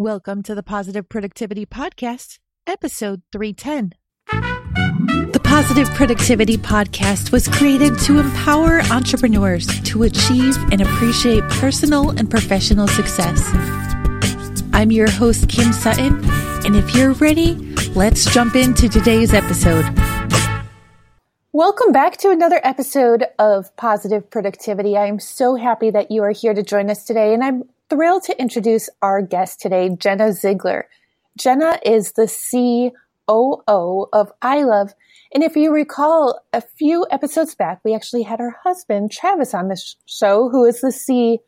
Welcome to the Positive Productivity Podcast, episode 310. The Positive Productivity Podcast was created to empower entrepreneurs to achieve and appreciate personal and professional success. I'm your host, Kim Sutton, and if you're ready, let's jump into today's episode. Welcome back to another episode of Positive Productivity. I am so happy that you are here to join us today, and I'm thrilled to introduce our guest today, Jenna Zigler. Jenna is the COO of Eyelove. And if you recall, a few episodes back, we actually had her husband, Travis, on the show, who is the C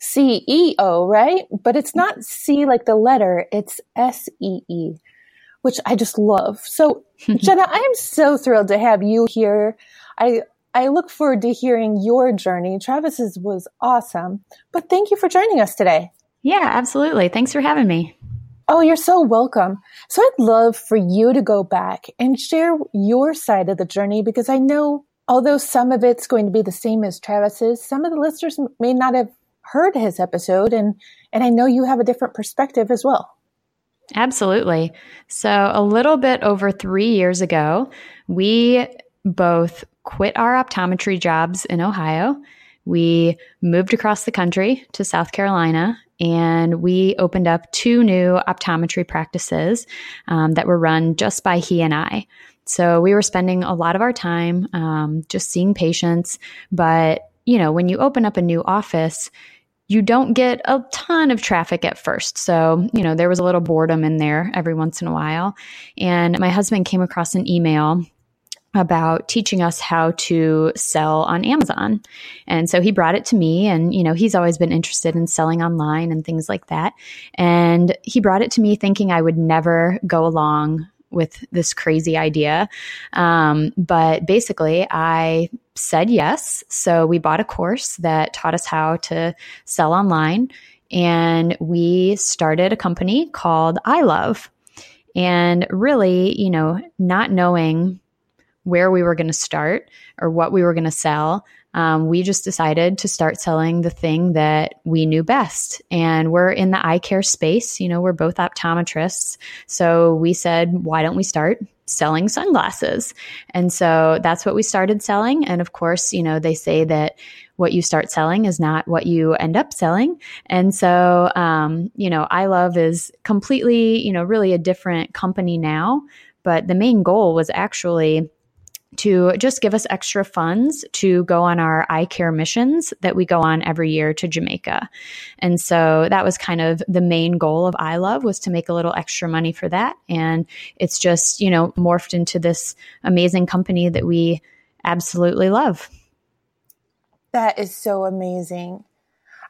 CEO, right? But it's not C like the letter, it's S E E, which I just love. So, Jenna, I am so thrilled to have you here. I I look forward to hearing your journey. Travis's was awesome, but thank you for joining us today. Yeah, absolutely. Thanks for having me. Oh, you're so welcome. So I'd love for you to go back and share your side of the journey because I know although some of it's going to be the same as Travis's, some of the listeners may not have heard his episode and and I know you have a different perspective as well. Absolutely. So, a little bit over 3 years ago, we both quit our optometry jobs in Ohio. We moved across the country to South Carolina and we opened up two new optometry practices um, that were run just by he and I. So we were spending a lot of our time um, just seeing patients. But, you know, when you open up a new office, you don't get a ton of traffic at first. So, you know, there was a little boredom in there every once in a while. And my husband came across an email about teaching us how to sell on Amazon. And so he brought it to me and you know, he's always been interested in selling online and things like that. And he brought it to me thinking I would never go along with this crazy idea. Um, but basically, I said yes. So we bought a course that taught us how to sell online. And we started a company called Eyelove. And really, you know, not knowing where we were going to start or what we were going to sell. Um, we just decided to start selling the thing that we knew best. And we're in the eye care space. You know, we're both optometrists. So we said, why don't we start selling sunglasses? And so that's what we started selling. And of course, you know, they say that what you start selling is not what you end up selling. And so, um, you know, Eyelove is completely, you know, really a different company now. But the main goal was actually to just give us extra funds to go on our eye care missions that we go on every year to Jamaica. And so that was kind of the main goal of Eyelove was to make a little extra money for that. And it's just, you know, morphed into this amazing company that we absolutely love. That is so amazing.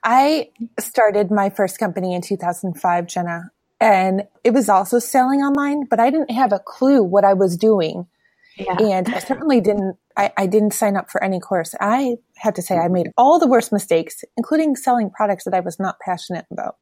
I started my first company in 2005, Jenna, and it was also selling online, but I didn't have a clue what I was doing. Yeah. And I certainly didn't, I, I didn't sign up for any course. I have to say I made all the worst mistakes, including selling products that I was not passionate about.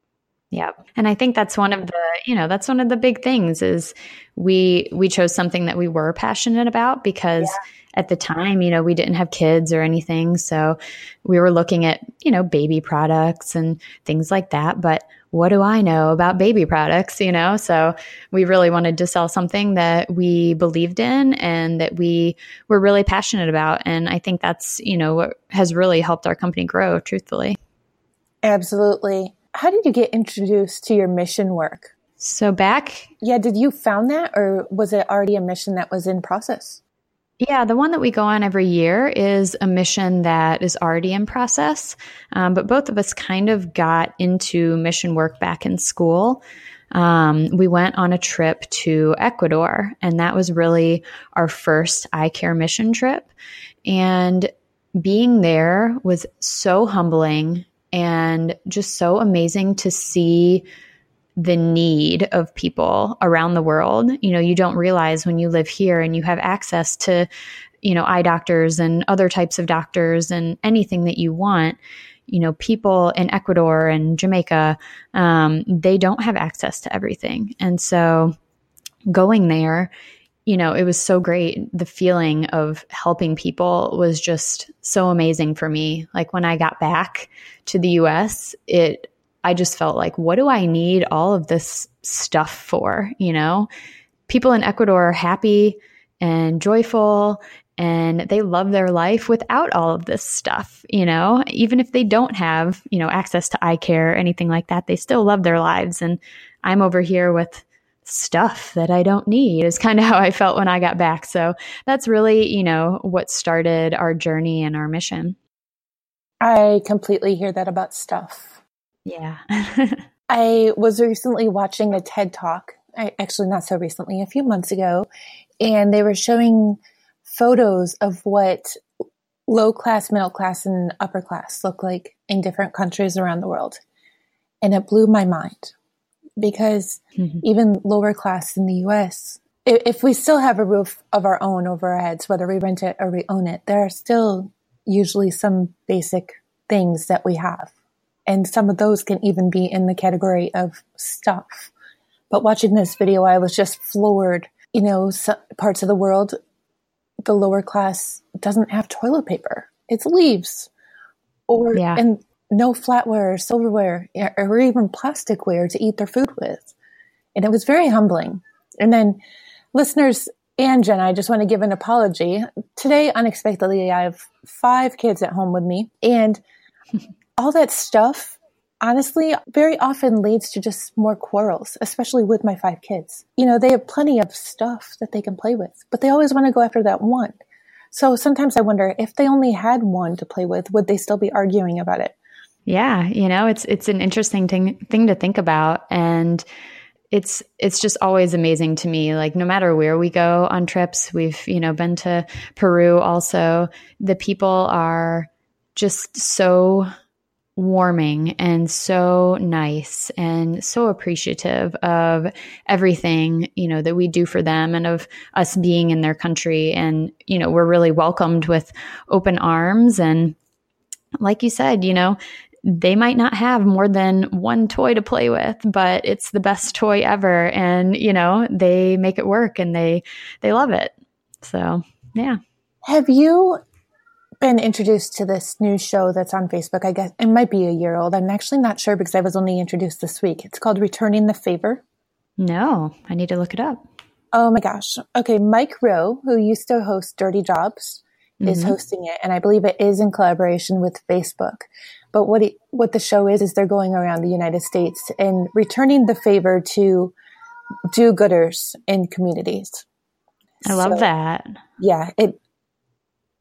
Yeah. And I think that's one of the, you know, that's one of the big things is we we chose something that we were passionate about because yeah. at the time, you know, we didn't have kids or anything, so we were looking at, you know, baby products and things like that, but what do I know about baby products, you know? So we really wanted to sell something that we believed in and that we were really passionate about. And I think that's, you know, what has really helped our company grow, truthfully. Absolutely. How did you get introduced to your mission work? So back. Yeah, did you found that or was it already a mission that was in process? Yeah, the one that we go on every year is a mission that is already in process. Um, but both of us kind of got into mission work back in school. Um, we went on a trip to Ecuador, and that was really our first eye care mission trip. And being there was so humbling and just so amazing to see the need of people around the world. You know, you don't realize when you live here and you have access to, you know, eye doctors and other types of doctors and anything that you want. You know, people in Ecuador and Jamaica, um, they don't have access to everything. And so going there, you know, it was so great. The feeling of helping people was just so amazing for me. Like when I got back to the US, it I just felt like, what do I need all of this stuff for? You know, people in Ecuador are happy and joyful and they love their life without all of this stuff you know? Even if they don't have you know access to eye care or anything like that they still love their lives and i'm over here with stuff that i don't need is kind of how i felt when i got back. So that's really you know what started our journey and our mission. I completely hear that about stuff yeah i was recently watching a ted talk I, actually not so recently a few months ago and they were showing photos of what low class, middle class, and upper class look like in different countries around the world. And it blew my mind because mm-hmm. even lower class in the US, if we still have a roof of our own over our heads, whether we rent it or we own it, there are still usually some basic things that we have. And some of those can even be in the category of stuff. But watching this video, I was just floored. You know, parts of the world the lower class doesn't have toilet paper. It's leaves or yeah. and no flatware or silverware or even plasticware to eat their food with. And it was very humbling. And then listeners and Jen, I just want to give an apology. Today, unexpectedly, I have five kids at home with me and all that stuff honestly very often leads to just more quarrels, especially with my five kids. You know, they have plenty of stuff that they can play with, but they always want to go after that one. So sometimes I wonder if they only had one to play with, would they still be arguing about it? Yeah, you know, it's it's an interesting thing thing to think about and it's it's just always amazing to me like no matter where we go on trips we've you know been to Peru also the people are just so warming and so nice and so appreciative of everything you know that we do for them and of us being in their country. And you know we're really welcomed with open arms. And like you said you know they might not have more than one toy to play with but it's the best toy ever. And you know they make it work and they they love it. So yeah. Have you been introduced to this new show that's on Facebook. I guess it might be a year old. I'm actually not sure because I was only introduced this week. It's called Returning the Favor. No, I need to look it up. Oh my gosh. Okay, Mike Rowe, who used to host Dirty Jobs, mm-hmm. is hosting it, and I believe it is in collaboration with Facebook. But what it, what the show is is they're going around the United States and returning the favor to do-gooders in communities. I love so, that. Yeah, it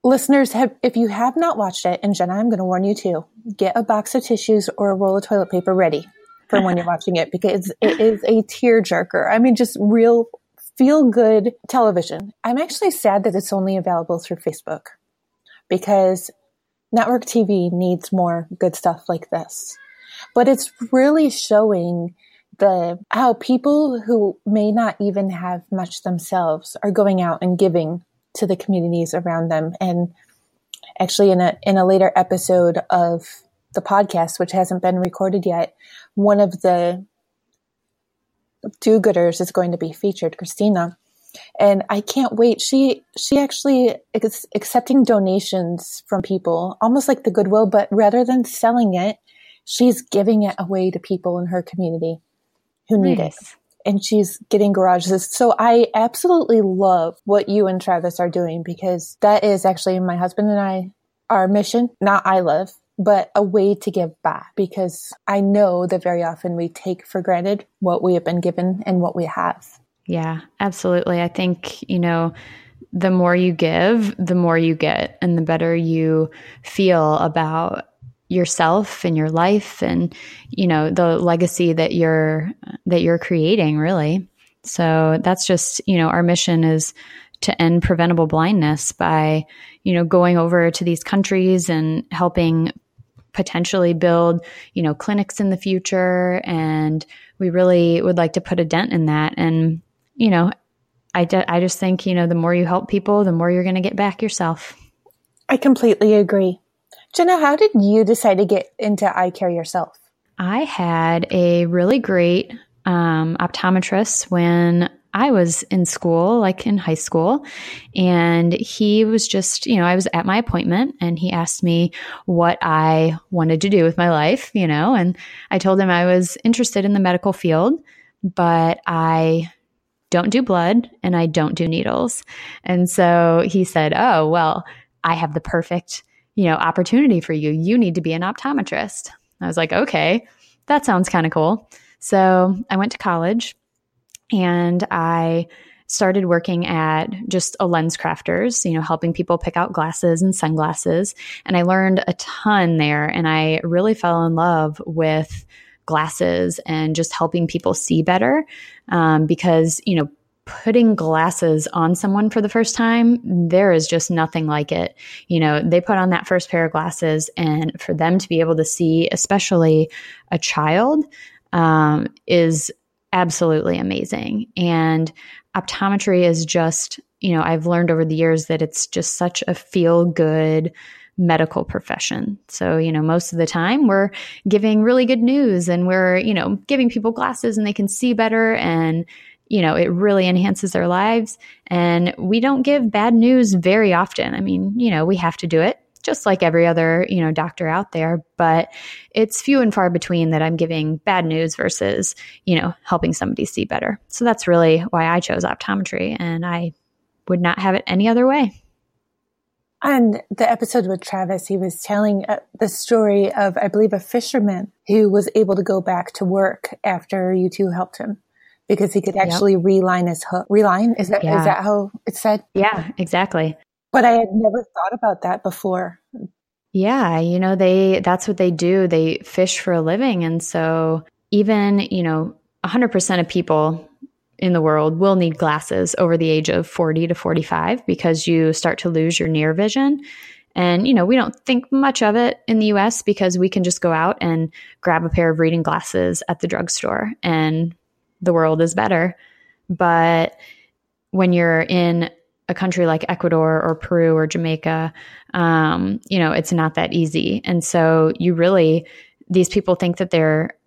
listeners have if you have not watched it and jenna i'm going to warn you too get a box of tissues or a roll of toilet paper ready for when you're watching it because it is a tearjerker. I mean just real feel good television. I'm actually sad that it's only available through facebook because network tv needs more good stuff like this. But it's really showing the how people who may not even have much themselves are going out and giving to the communities around them. And actually, in a in a later episode of the podcast, which hasn't been recorded yet, one of the do-gooders is going to be featured, Christina. And I can't wait. She she actually is accepting donations from people, almost like the Goodwill, but rather than selling it, she's giving it away to people in her community who need it and she's getting garages. So I absolutely love what you and Travis are doing because that is actually my husband and I, our mission, not I love, but a way to give back because I know that very often we take for granted what we have been given and what we have. Yeah, absolutely. I think, you know, the more you give, the more you get, and the better you feel about yourself and your life and you know the legacy that you're that you're creating really. So that's just you know our mission is to end preventable blindness by you know going over to these countries and helping potentially build you know clinics in the future. And we really would like to put a dent in that. And you know I, de- I just think you know the more you help people the more you're going to get back yourself. I completely agree Jenna, how did you decide to get into eye care yourself? I had a really great um, optometrist when I was in school, like in high school. And he was just, you know, I was at my appointment and he asked me what I wanted to do with my life, you know, and I told him I was interested in the medical field, but I don't do blood and I don't do needles. And so he said, Oh, well, I have the perfect, you know, opportunity for you. You need to be an optometrist. I was like, okay, that sounds kind of cool. So I went to college and I started working at just a lens crafters, you know, helping people pick out glasses and sunglasses. And I learned a ton there and I really fell in love with glasses and just helping people see better um, because, you know, putting glasses on someone for the first time, there is just nothing like it. You know, they put on that first pair of glasses, and for them to be able to see, especially a child, um, is absolutely amazing. And optometry is just, you know, I've learned over the years that it's just such a feel good medical profession. So, you know, most of the time we're giving really good news and we're, you know, giving people glasses and they can see better and you know, it really enhances their lives. And we don't give bad news very often. I mean, you know, we have to do it just like every other, you know, doctor out there, but it's few and far between that I'm giving bad news versus, you know, helping somebody see better. So that's really why I chose optometry and I would not have it any other way. On the episode with Travis, he was telling uh, the story of, I believe, a fisherman who was able to go back to work after you two helped him because he could actually yep. reline his hook. Reline is that yeah. is that how it's said? Yeah, exactly. But I had never thought about that before. Yeah, you know, they that's what they do. They fish for a living and so even, you know, 100% of people in the world will need glasses over the age of 40 to 45 because you start to lose your near vision. And, you know, we don't think much of it in the US because we can just go out and grab a pair of reading glasses at the drugstore and the world is better. But when you're in a country like Ecuador or Peru or Jamaica, um, you know, it's not that easy. And so you really, these people think that they're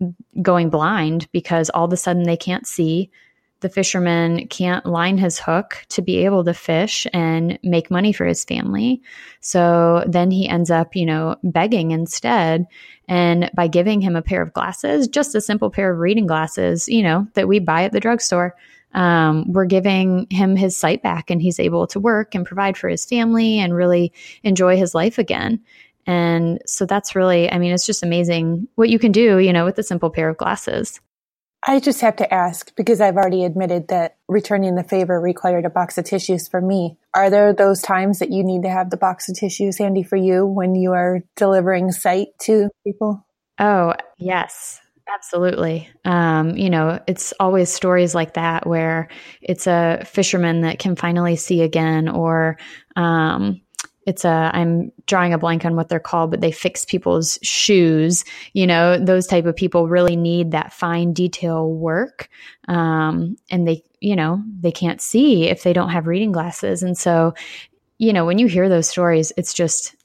going blind because all of a sudden they can't see. The fisherman can't line his hook to be able to fish and make money for his family. So then he ends up, you know, begging instead. And by giving him a pair of glasses, just a simple pair of reading glasses, you know, that we buy at the drugstore, um, we're giving him his sight back and he's able to work and provide for his family and really enjoy his life again. And so that's really, I mean, it's just amazing what you can do, you know, with a simple pair of glasses. I just have to ask because I've already admitted that returning the favor required a box of tissues for me. Are there those times that you need to have the box of tissues handy for you when you are delivering sight to people? Oh, yes. Absolutely. Um, you know, it's always stories like that where it's a fisherman that can finally see again, or um, it's a i'm drawing a blank on what they're called but they fix people's shoes. You know those type of people really need that fine detail work. Um, and they you know they can't see if they don't have reading glasses. And so you know when you hear those stories it's just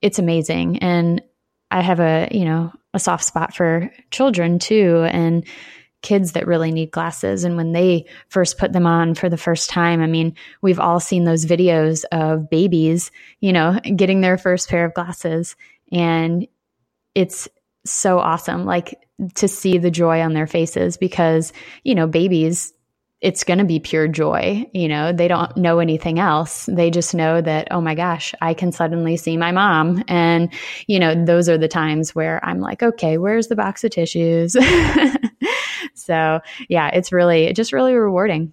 it's amazing. And i have a you know a soft spot for children too. And kids that really need glasses. And when they first put them on for the first time, I mean, we've all seen those videos of babies, you know, getting their first pair of glasses. And it's so awesome, like to see the joy on their faces because, you know, babies, it's going to be pure joy. You know, they don't know anything else. They just know that, oh my gosh, I can suddenly see my mom. And, you know, those are the times where I'm like, okay, where's the box of tissues? so yeah, it's really, just really rewarding.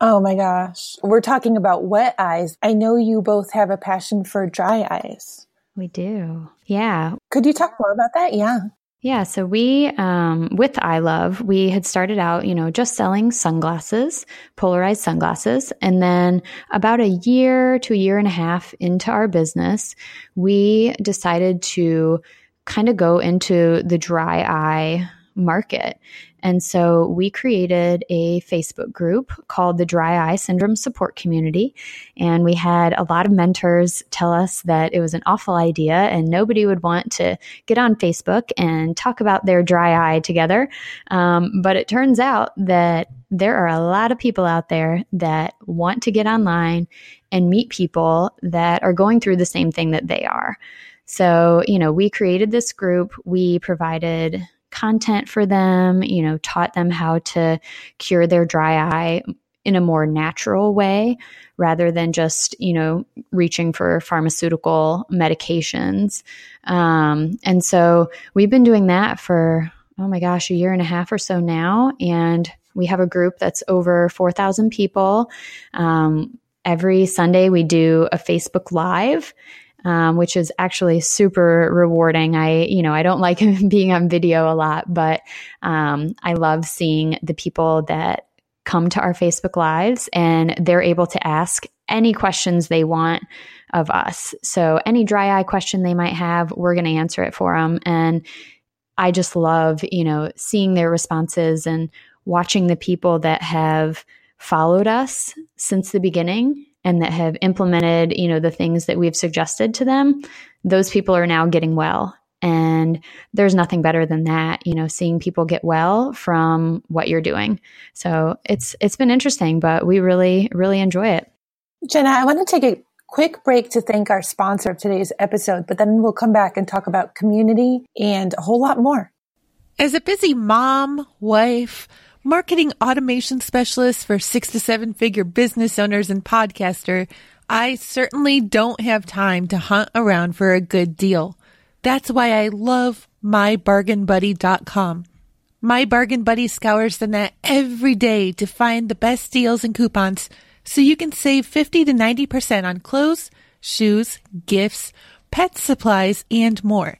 Oh my gosh. We're talking about wet eyes. I know you both have a passion for dry eyes. We do. Yeah. Could you talk more about that? Yeah. Yeah, so we, um, with Eyelove, we had started out, you know, just selling sunglasses, polarized sunglasses. And then about a year to a year and a half into our business, we decided to kind of go into the dry eye market. And so we created a Facebook group called the Dry Eye Syndrome Support Community. And we had a lot of mentors tell us that it was an awful idea and nobody would want to get on Facebook and talk about their dry eye together. Um, but it turns out that there are a lot of people out there that want to get online and meet people that are going through the same thing that they are. So, you know, we created this group, we provided content for them, you know, taught them how to cure their dry eye in a more natural way rather than just, you know, reaching for pharmaceutical medications. Um, and so we've been doing that for, oh my gosh, a year and a half or so now. And we have a group that's over 4,000 people. Um, every Sunday, we do a Facebook Live um, which is actually super rewarding. I, you know, I don't like being on video a lot, but um, I love seeing the people that come to our Facebook Lives and they're able to ask any questions they want of us. So, any dry eye question they might have, we're going to answer it for them. And I just love, you know, seeing their responses and watching the people that have followed us since the beginning and that have implemented, you know, the things that we've suggested to them, those people are now getting well. And there's nothing better than that, you know, seeing people get well from what you're doing. So it's it's been interesting, but we really, really enjoy it. Jenna, I want to take a quick break to thank our sponsor of today's episode, but then we'll come back and talk about community and a whole lot more. As a busy mom, wife, marketing automation specialist for six to seven figure business owners and podcaster, I certainly don't have time to hunt around for a good deal. That's why I love mybargainbuddy.com. My Bargain Buddy scours the net every day to find the best deals and coupons so you can save 50 to 90% on clothes, shoes, gifts, pet supplies, and more.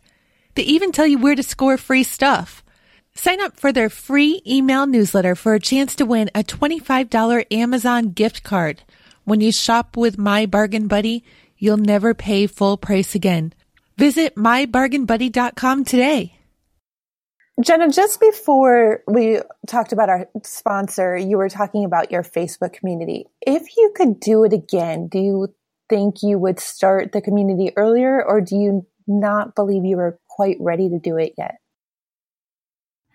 They even tell you where to score free stuff. Sign up for their free email newsletter for a chance to win a $25 Amazon gift card. When you shop with My Bargain Buddy, you'll never pay full price again. Visit mybargainbuddy.com today. Jenna, just before we talked about our sponsor, you were talking about your Facebook community. If you could do it again, do you think you would start the community earlier or do you not believe you were quite ready to do it yet?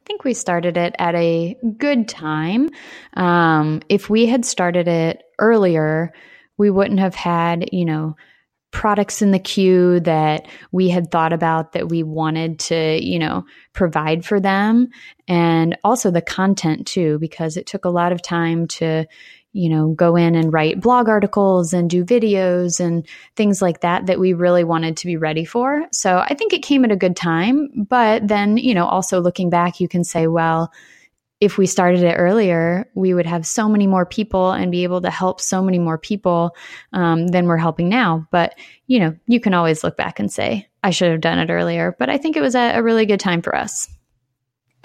I think we started it at a good time. Um, if we had started it earlier, we wouldn't have had, you know, products in the queue that we had thought about that we wanted to, you know, provide for them. And also the content too, because it took a lot of time to, you know, go in and write blog articles and do videos and things like that that we really wanted to be ready for. So I think it came at a good time. But then, you know, also looking back, you can say, well, if we started it earlier, we would have so many more people and be able to help so many more people um, than we're helping now. But, you know, you can always look back and say, I should have done it earlier. But I think it was a, a really good time for us.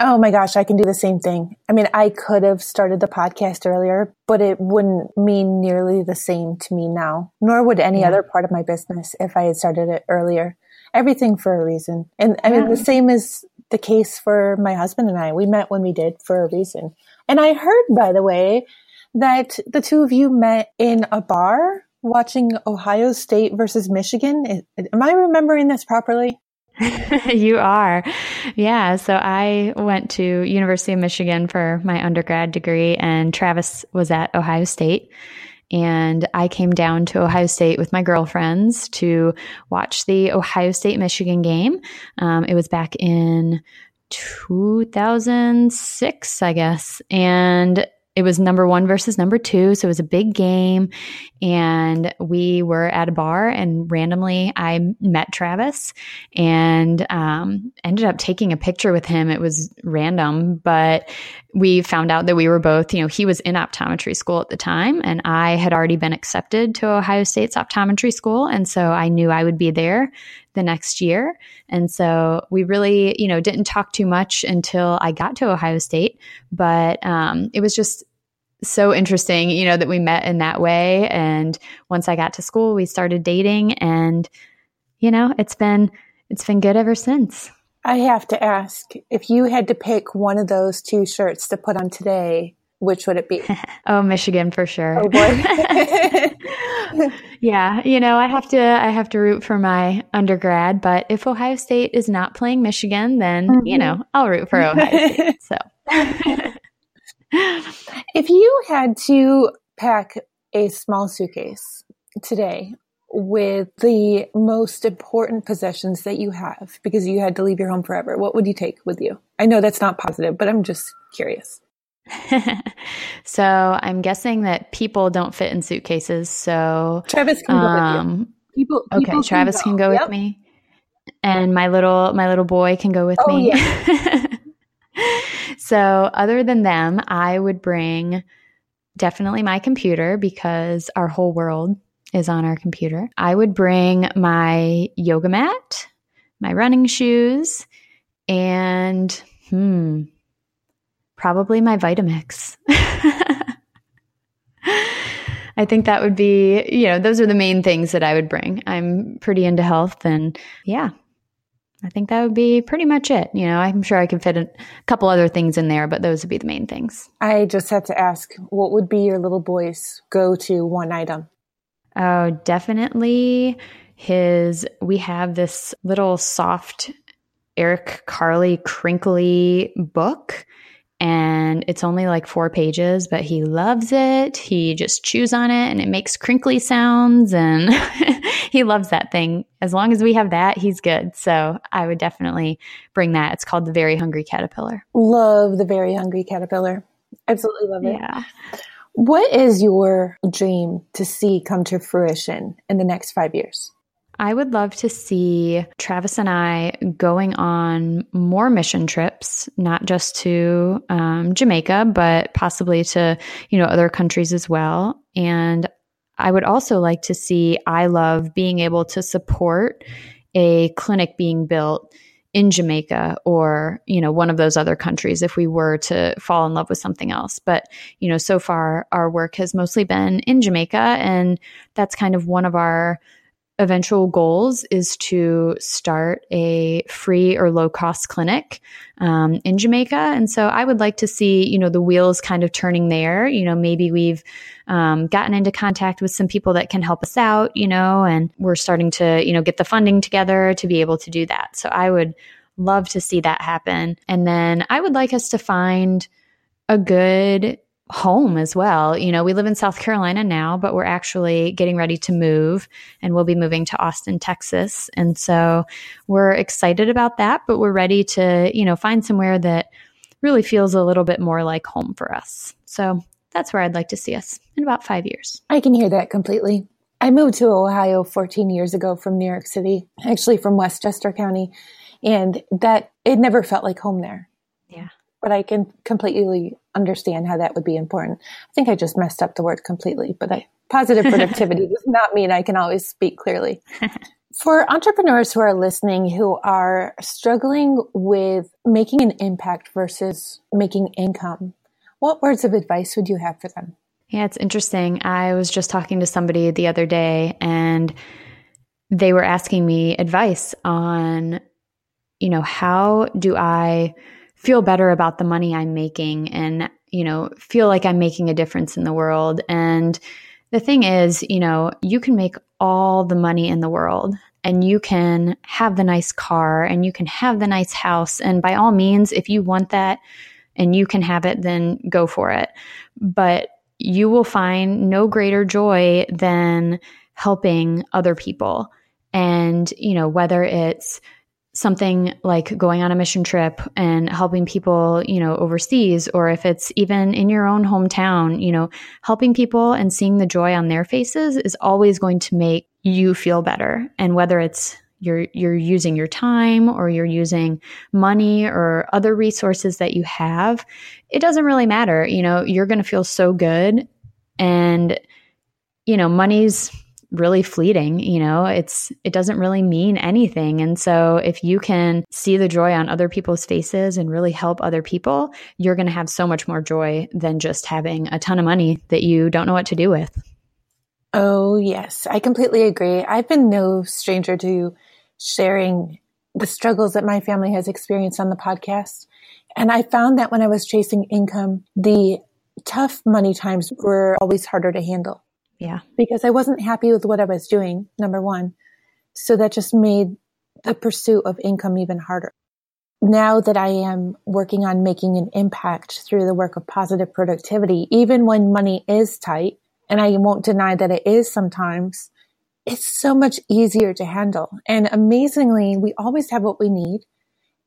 Oh my gosh, I can do the same thing. I mean, I could have started the podcast earlier, but it wouldn't mean nearly the same to me now, nor would any yeah. other part of my business if I had started it earlier. Everything for a reason. And I yeah. mean, the same is the case for my husband and I. We met when we did for a reason. And I heard, by the way, that the two of you met in a bar watching Ohio State versus Michigan. Am I remembering this properly? you are. Yeah. So I went to University of Michigan for my undergrad degree and Travis was at Ohio State. And I came down to Ohio State with my girlfriends to watch the Ohio State Michigan game. Um, it was back in 2006, I guess. And it was number one versus number two. So it was a big game. And we were at a bar, and randomly I met Travis and um, ended up taking a picture with him. It was random, but we found out that we were both, you know, he was in optometry school at the time, and I had already been accepted to Ohio State's optometry school. And so I knew I would be there the next year. And so we really, you know, didn't talk too much until I got to Ohio State, but um, it was just so interesting, you know, that we met in that way. And once I got to school, we started dating and, you know, it's been, it's been good ever since. I have to ask if you had to pick one of those two shirts to put on today, which would it be? oh, Michigan for sure. Oh boy. yeah, you know, I have to I have to root for my undergrad, but if Ohio State is not playing Michigan, then, mm-hmm. you know, I'll root for Ohio State. So if you had to pack a small suitcase today with the most important possessions that you have because you had to leave your home forever, what would you take with you? I know that's not positive, but I'm just curious. so I'm guessing that people don't fit in suitcases. So Travis can um, go with you. Um, people, people okay, Travis can go, can go yep. with me, and my little my little boy can go with oh, me. Yeah. so other than them, I would bring definitely my computer because our whole world is on our computer. I would bring my yoga mat, my running shoes, and hmm, probably my Vitamix. I think that would be, you know, those are the main things that I would bring. I'm pretty into health and yeah, I think that would be pretty much it. You know, I'm sure I can fit a couple other things in there, but those would be the main things. I just had to ask, what would be your little boy's go to one item? Oh, definitely his. We have this little soft Eric Carle crinkly book and it's only like four pages, but he loves it. He just chews on it and it makes crinkly sounds and he loves that thing. As long as we have that, he's good. So I would definitely bring that. It's called the Very Hungry Caterpillar. Love the Very Hungry Caterpillar. Absolutely love it. Yeah. What is your dream to see come to fruition in the next five years? I would love to see Travis and I going on more mission trips, not just to um, Jamaica, but possibly to you know other countries as well. And I would also like to see Eyelove being able to support a clinic being built in Jamaica or, you know, one of those other countries if we were to fall in love with something else. But, you know, so far our work has mostly been in Jamaica and that's kind of one of our eventual goals is to start a free or low cost clinic um, in Jamaica. And so I would like to see, you know, the wheels kind of turning there. You know, maybe we've um, gotten into contact with some people that can help us out, you know, and we're starting to, you know, get the funding together to be able to do that. So I would love to see that happen. And then I would like us to find a good home as well. You know, we live in South Carolina now, but we're actually getting ready to move and we'll be moving to Austin, Texas. And so we're excited about that, but we're ready to, you know, find somewhere that really feels a little bit more like home for us. So that's where I'd like to see us in about five years. I can hear that completely. I moved to Ohio 14 years ago from New York City, actually from Westchester County, and that it never felt like home there. Yeah but I can completely understand how that would be important. I think I just messed up the word completely, but I, positive productivity does not mean I can always speak clearly. For entrepreneurs who are listening who are struggling with making an impact versus making income, what words of advice would you have for them? Yeah, it's interesting. I was just talking to somebody the other day and they were asking me advice on, you know, how do I feel better about the money I'm making and, you know, feel like I'm making a difference in the world. And the thing is, you know, you can make all the money in the world and you can have the nice car and you can have the nice house. And by all means, if you want that and you can have it, then go for it. But you will find no greater joy than helping other people. And, you know, whether it's something like going on a mission trip and helping people, you know, overseas, or if it's even in your own hometown, you know, helping people and seeing the joy on their faces is always going to make you feel better. And whether it's you're you're using your time or you're using money or other resources that you have, it doesn't really matter. You know, you're going to feel so good and you know, money's really fleeting you know it's it doesn't really mean anything and so if you can see the joy on other people's faces and really help other people you're going to have so much more joy than just having a ton of money that you don't know what to do with oh yes i completely agree i've been no stranger to sharing the struggles that my family has experienced on the podcast. And I found that when I was chasing income, the tough money times were always harder to handle. Yeah. Because I wasn't happy with what I was doing, number one. So that just made the pursuit of income even harder. Now that I am working on making an impact through the work of positive productivity, even when money is tight, and I won't deny that it is sometimes, it's so much easier to handle. And amazingly, we always have what we need.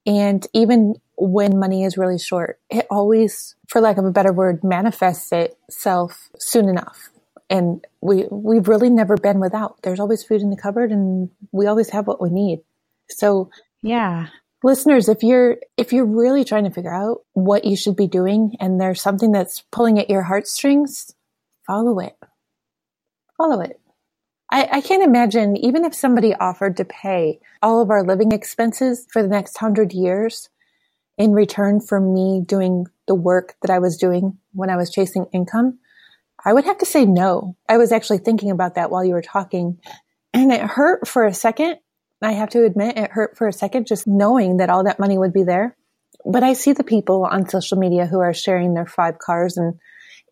And even when money is really short, it always, for lack of a better word, manifests itself soon enough. And we, we've really never been without. There's always food in the cupboard and we always have what we need. So yeah, listeners, if you're, if you're really trying to figure out what you should be doing and there's something that's pulling at your heartstrings, follow it. Follow it. I, I, can't imagine, even if somebody offered to pay all of our living expenses for the next hundred years in return for me doing the work that I was doing when I was chasing income, I would have to say no. I was actually thinking about that while you were talking and it hurt for a second. I have to admit it hurt for a second just knowing that all that money would be there. But I see the people on social media who are sharing their five cars and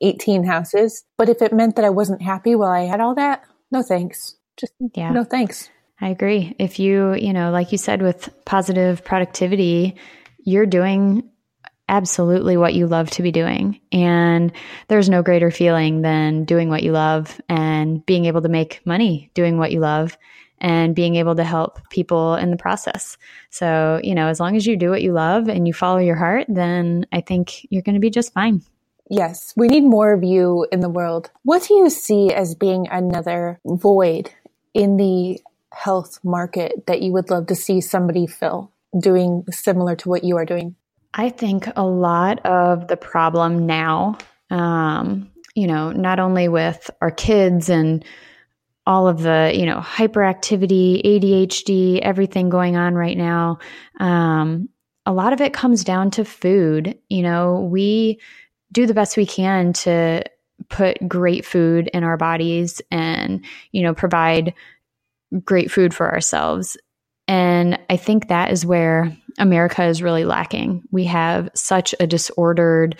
18 houses. But if it meant that I wasn't happy while I had all that, no thanks. Just yeah. no thanks. I agree. If you, you know, like you said with positive productivity, you're doing absolutely what you love to be doing. And there's no greater feeling than doing what you love and being able to make money doing what you love and being able to help people in the process. So, you know, as long as you do what you love and you follow your heart, then I think you're going to be just fine. Yes, we need more of you in the world. What do you see as being another void in the health market that you would love to see somebody fill doing similar to what you are doing? I think a lot of the problem now, um, you know, not only with our kids and all of the, you know, hyperactivity, ADHD, everything going on right now, um, a lot of it comes down to food. You know, we do the best we can to put great food in our bodies and, you know, provide great food for ourselves. And I think that is where America is really lacking. We have such a disordered,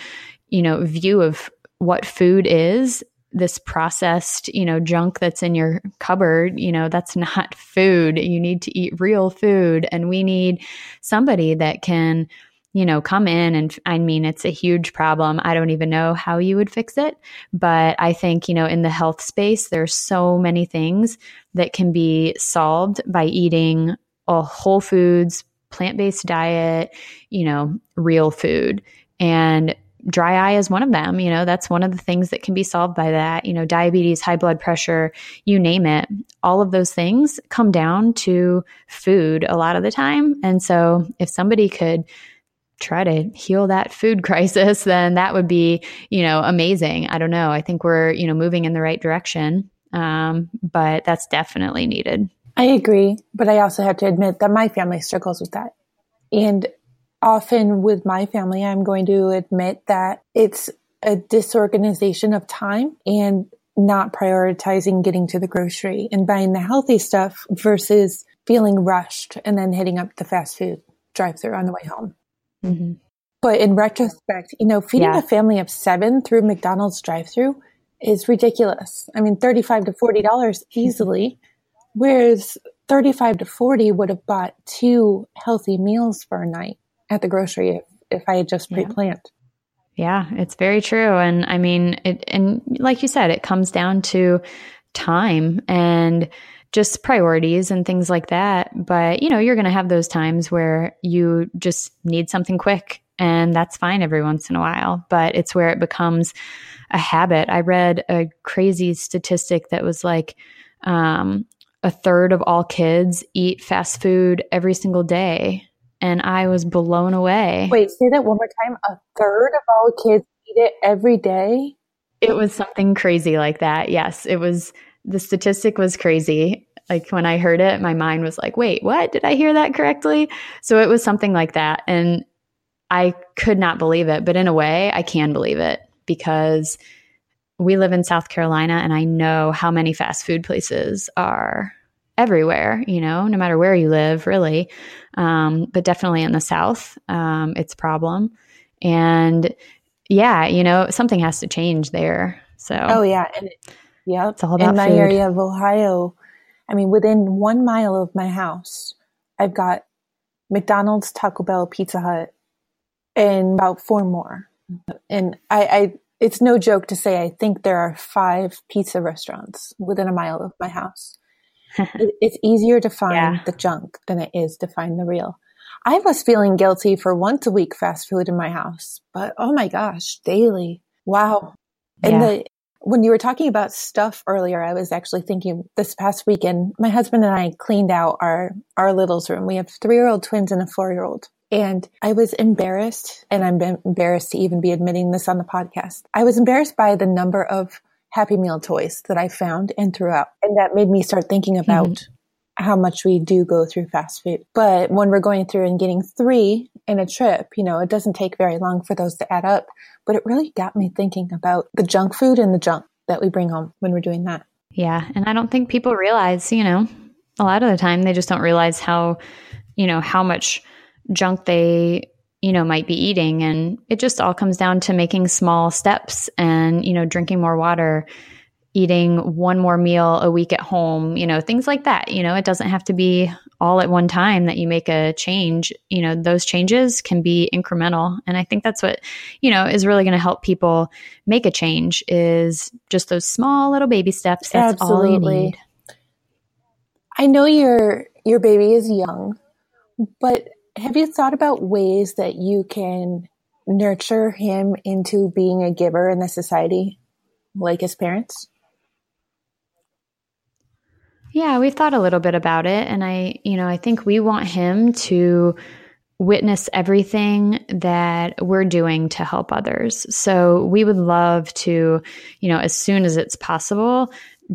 you know, view of what food is. This processed, you know, junk that's in your cupboard, you know, that's not food. You need to eat real food. And we need somebody that can, you know, come in and I mean, it's a huge problem. I don't even know how you would fix it. But I think, you know, in the health space, there's so many things that can be solved by eating a whole foods, plant based diet, you know, real food. And dry eye is one of them. You know, that's one of the things that can be solved by that. You know, diabetes, high blood pressure, you name it. All of those things come down to food a lot of the time. And so if somebody could, try to heal that food crisis, then that would be, you know, amazing. I don't know. I think we're, you know, moving in the right direction. Um, but that's definitely needed. I agree. But I also have to admit that my family struggles with that. And often with my family, I'm going to admit that it's a disorganization of time and not prioritizing getting to the grocery and buying the healthy stuff versus feeling rushed and then hitting up the fast food drive through on the way home. Mm-hmm. But in retrospect, you know, feeding yeah. a family of seven through McDonald's drive through is ridiculous. I mean, 35 to $40 mm-hmm. easily, whereas 35 to 40 would have bought two healthy meals for a night at the grocery if, if I had just pre-planned. Yeah, it's very true. And I mean, it, and like you said, it comes down to time and just priorities and things like that. But, you know, you're going to have those times where you just need something quick and that's fine every once in a while, but it's where it becomes a habit. I read a crazy statistic that was like, um, a third of all kids eat fast food every single day. And I was blown away. Wait, say that one more time. A third of all kids eat it every day? It was something crazy like that. Yes, it was the statistic was crazy. Like when I heard it, my mind was like, wait, what? Did I hear that correctly? So it was something like that. And I could not believe it. But in a way, I can believe it because we live in South Carolina and I know how many fast food places are everywhere, you know, no matter where you live, really. Um, but definitely in the South, um, it's a problem. And yeah, you know, something has to change there. So, oh, yeah. And yeah, it's all about in my food. area of Ohio. I mean, within one mile of my house, I've got McDonald's, Taco Bell, Pizza Hut, and about four more. And I, I it's no joke to say I think there are five pizza restaurants within a mile of my house. it's easier to find Yeah. the junk than it is to find the real. I was feeling guilty for once a week fast food in my house, but oh my gosh, daily. Wow. And Yeah. the when you were talking about stuff earlier, I was actually thinking this past weekend, my husband and I cleaned out our our littles room. We have three year old twins and a four year old. And I was embarrassed, and I'm embarrassed to even be admitting this on the podcast. I was embarrassed by the number of Happy Meal toys that I found and threw out. And that made me start thinking mm-hmm. about how much we do go through fast food. But when we're going through and getting three in a trip, you know, it doesn't take very long for those to add up. But it really got me thinking about the junk food and the junk that we bring home when we're doing that. Yeah. And I don't think people realize, you know, a lot of the time they just don't realize how, you know, how much junk they, you know, might be eating. And it just all comes down to making small steps and, you know, drinking more water, eating one more meal a week at home, you know, things like that. You know, it doesn't have to be all at one time that you make a change. You know, those changes can be incremental. And I think that's what, you know, is really going to help people make a change is just those small little baby steps. That's all you Absolutely. need. I know your your baby is young, but have you thought about ways that you can nurture him into being a giver in the society like his parents? Yeah, we've thought a little bit about it. And I, you know, I think we want him to witness everything that we're doing to help others. So we would love to, you know, as soon as it's possible,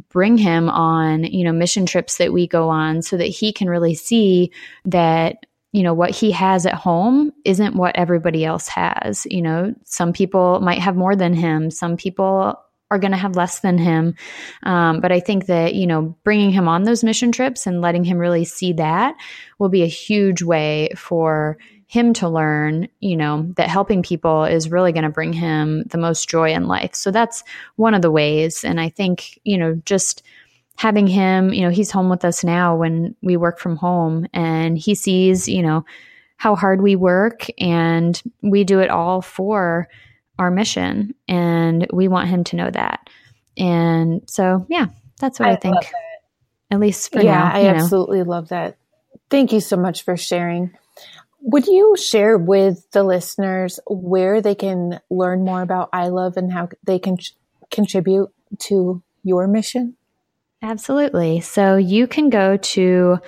bring him on, you know, mission trips that we go on so that he can really see that you know what he has at home isn't what everybody else has you know? Some people might have more than him. Some people are going to have less than him. Um, but i think that you know bringing him on those mission trips and letting him really see that will be a huge way for him to learn you know that helping people is really going to bring him the most joy in life. So that's one of the ways. And i think you know just having him, you know, he's home with us now when we work from home and he sees, you know, how hard we work and we do it all for our mission and we want him to know that. And so, yeah, that's what I, I think. At least for yeah, now. I you know. absolutely love that. Thank you so much for sharing. Would you share with the listeners where they can learn more about Eyelove and how they can ch- contribute to your mission? Absolutely. So you can go to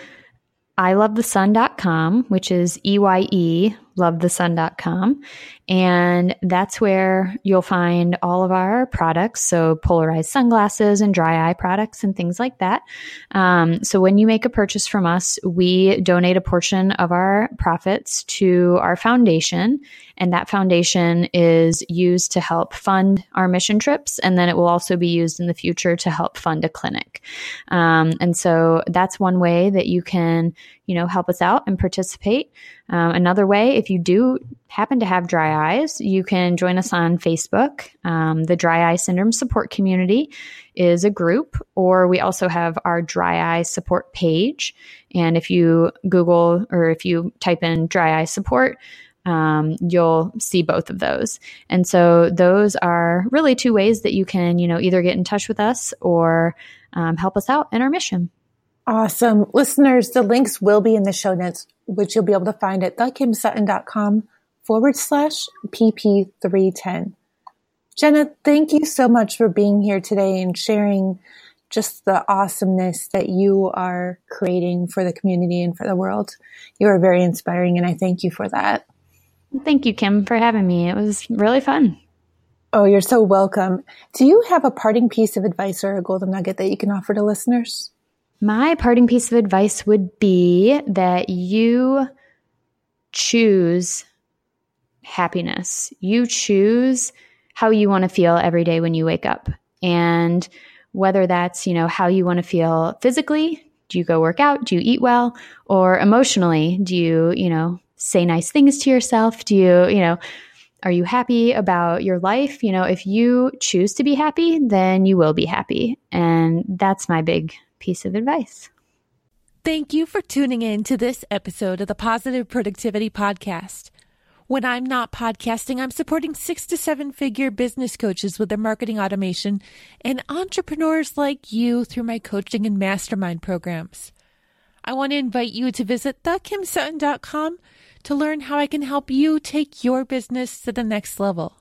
eyelovethesun.com, which is E Y E, lovethesun.com. And that's where you'll find all of our products. So polarized sunglasses and dry eye products and things like that. Um, so when you make a purchase from us, we donate a portion of our profits to our foundation. And that foundation is used to help fund our mission trips. And then it will also be used in the future to help fund a clinic. Um, and so that's one way that you can, you know, help us out and participate. Um, another way, if you do happen to have dry eyes, you can join us on Facebook. Um, the Dry Eye Syndrome Support Community is a group, or we also have our Dry Eye Support page. And if you Google or if you type in Dry Eye Support, um, you'll see both of those. And so those are really two ways that you can, you know, either get in touch with us or um, help us out in our mission. Awesome. Listeners, the links will be in the show notes, which you'll be able to find at thekimsutton.com forward slash PP310. Jenna, thank you so much for being here today and sharing just the awesomeness that you are creating for the community and for the world. You are very inspiring, and I thank you for that. Thank you, Kim, for having me. It was really fun. Oh, you're so welcome. Do you have a parting piece of advice or a golden nugget that you can offer to listeners? My parting piece of advice would be that you choose happiness. You choose how you want to feel every day when you wake up. And whether that's, you know, how you want to feel physically Do you go work out? Do you eat well? Or emotionally, do you, you know, say nice things to yourself? Do you, you know, are you happy about your life? You know, if you choose to be happy, then you will be happy. And that's my big piece of advice. Thank you for tuning in to this episode of the Positive Productivity Podcast. When I'm not podcasting, I'm supporting six to seven figure business coaches with their marketing automation and entrepreneurs like you through my coaching and mastermind programs. I want to invite you to visit thekimsutton.com to learn how I can help you take your business to the next level.